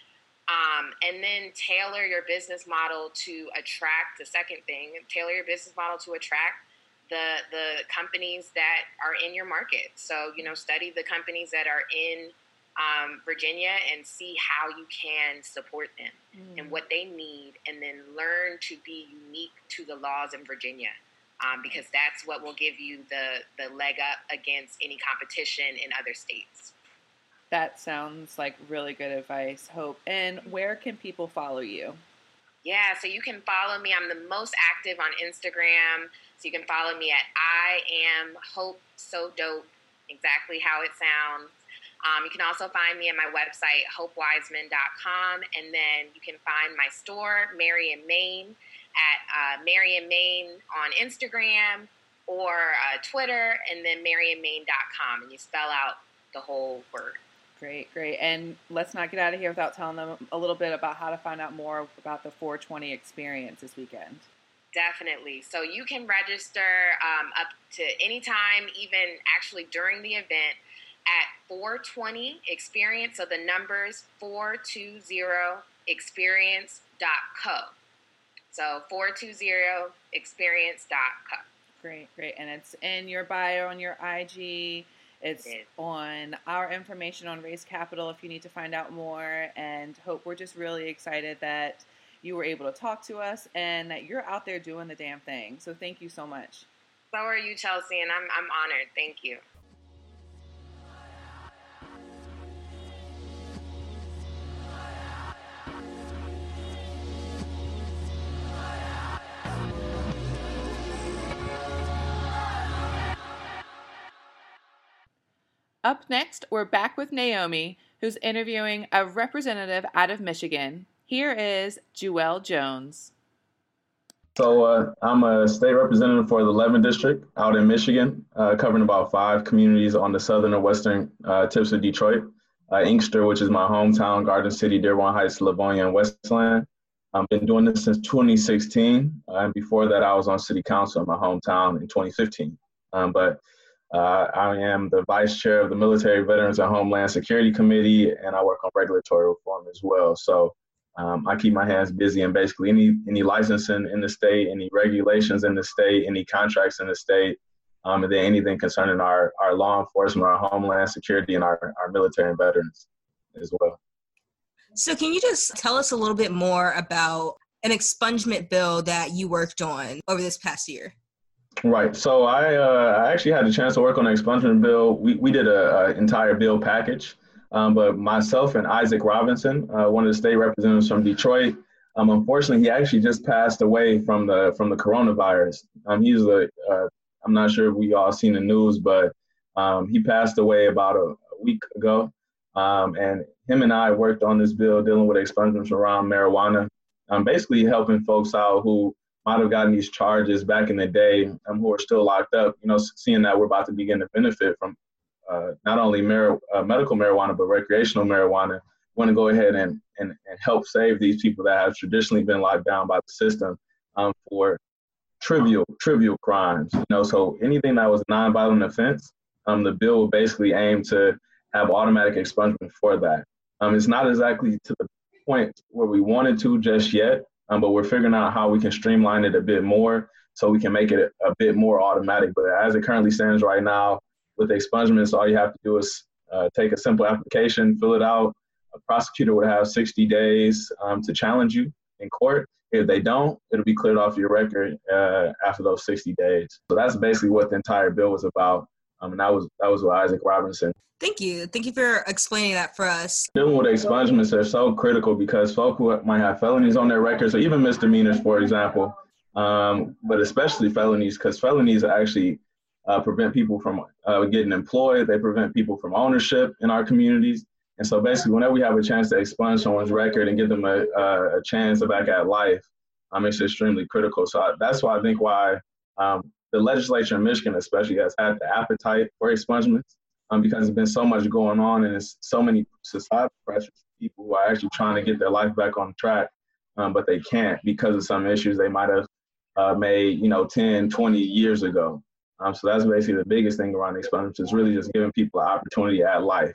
um, and then tailor your business model to attract the second thing, tailor your business model to attract the the companies that are in your market. So, you know, study the companies that are in um, Virginia and see how you can support them mm. and what they need, and then learn to be unique to the laws in Virginia. Um, because that's what will give you the, the leg up against any competition in other states. That sounds like really good advice, Hope. And where can people follow you? Yeah, so you can follow me. I'm the most active on Instagram. So you can follow me at I am Hope So Dope, exactly how it sounds. Um, you can also find me at my website, hopewiseman.com. And then you can find my store, Mary and Main, at uh, Mary and Main on Instagram or uh, Twitter, and then maryandmain.com. And you spell out the whole word. Great, great. And let's not get out of here without telling them a little bit about how to find out more about the 420 experience this weekend. Definitely. So you can register um, up to any time, even actually during the event, at 420 Experience. So the numbers 420experience.co. So 420experience.co. Great, great. And it's in your bio on your IG it's on our information on Race Capital if you need to find out more. And Hope, we're just really excited that you were able to talk to us and that you're out there doing the damn thing. So thank you so much. So are you, Chelsea, and I'm, I'm honored. Thank you. Up next, we're back with Naomi, who's interviewing a representative out of Michigan. Here is Jewell Jones. So uh, I'm a state representative for the 11th district out in Michigan, uh, covering about five communities on the southern and western uh, tips of Detroit. Uh, Inkster, which is my hometown, Garden City, Dearborn Heights, Livonia, and Westland. I've been doing this since 2016, and before that, I was on city council in my hometown in 2015. Um, but uh, I am the vice chair of the Military Veterans and Homeland Security Committee, and I work on regulatory reform as well. So um, I keep my hands busy in basically any any licensing in the state, any regulations in the state, any contracts in the state, um, and then anything concerning our, our law enforcement, our homeland security, and our, our military and veterans as well. So, can you just tell us a little bit more about an expungement bill that you worked on over this past year? Right. So I, uh, I actually had the chance to work on the expungement bill. We, we did an entire bill package, um, but myself and Isaac Robinson, uh, one of the state representatives from Detroit, um, unfortunately, he actually just passed away from the from the coronavirus. Um, he's a, uh, I'm not sure if we all seen the news, but um, he passed away about a, a week ago. Um, and him and I worked on this bill dealing with expungements around marijuana, um, basically helping folks out who might have gotten these charges back in the day um, who are still locked up, you know, seeing that we're about to begin to benefit from uh, not only mar- uh, medical marijuana, but recreational marijuana, want to go ahead and, and, and help save these people that have traditionally been locked down by the system um, for trivial trivial crimes. You know, so anything that was nonviolent offense, um, the bill will basically aim to have automatic expungement for that. Um, it's not exactly to the point where we wanted to just yet, um, but we're figuring out how we can streamline it a bit more so we can make it a, bit more automatic. But as it currently stands right now, with expungements, all you have to do is uh, take a simple application, fill it out. A prosecutor would have 60 days um, to challenge you in court. If they don't, it'll be cleared off your record uh, after those 60 days. So that's basically what the entire bill was about. Um, and that was that was with Isaac Robinson. Thank you. Thank you for explaining that for us. Dealing with expungements are so critical because folk who might have felonies on their records or even misdemeanors, for example, um, but especially felonies, because felonies actually uh, prevent people from uh, getting employed. They prevent people from ownership in our communities. And so basically, whenever we have a chance to expunge someone's record and give them a, a chance back at life, um, it's extremely critical. So I, that's why I think why um, the legislature in Michigan, especially, has had the appetite for expungements um, because there's been so much going on and there's so many societal pressures. People who are actually trying to get their life back on track, um, but they can't because of some issues they might have uh, made, you know, 10, 20 years ago. Um, so that's basically the biggest thing around expungements is really just giving people an opportunity at life.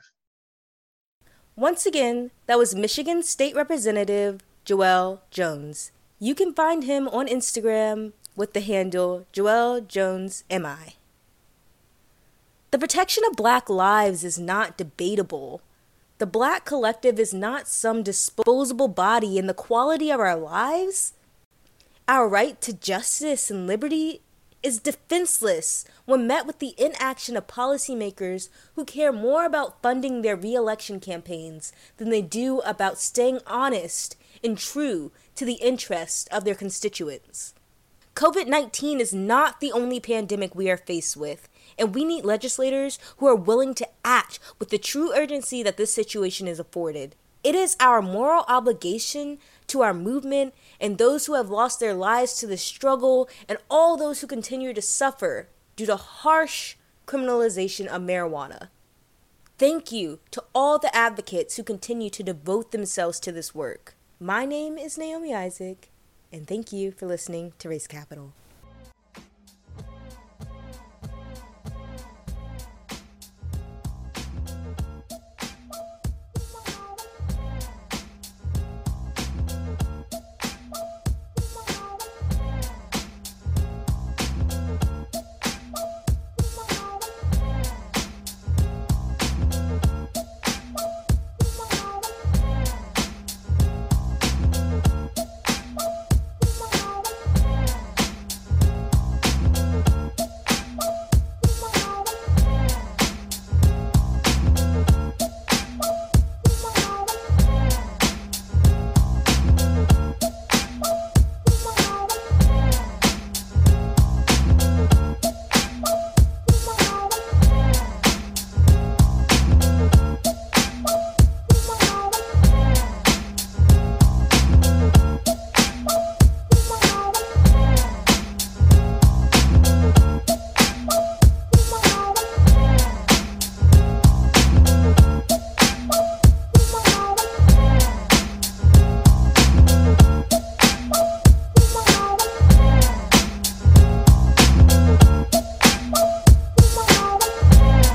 Once again, that was Michigan State Representative Jewell Jones. You can find him on Instagram with the handle Jewell Jones MI. The protection of black lives is not debatable. The black collective is not some disposable body, and the quality of our lives, our right to justice and liberty, is defenseless when met with the inaction of policymakers who care more about funding their reelection campaigns than they do about staying honest and true to the interests of their constituents. COVID 19 is not the only pandemic we are faced with, and we need legislators who are willing to act with the true urgency that this situation is afforded. It is our moral obligation to our movement and those who have lost their lives to the struggle and all those who continue to suffer due to harsh criminalization of marijuana. Thank you to all the advocates who continue to devote themselves to this work. My name is Naomi Isaac, and thank you for listening to Race Capital.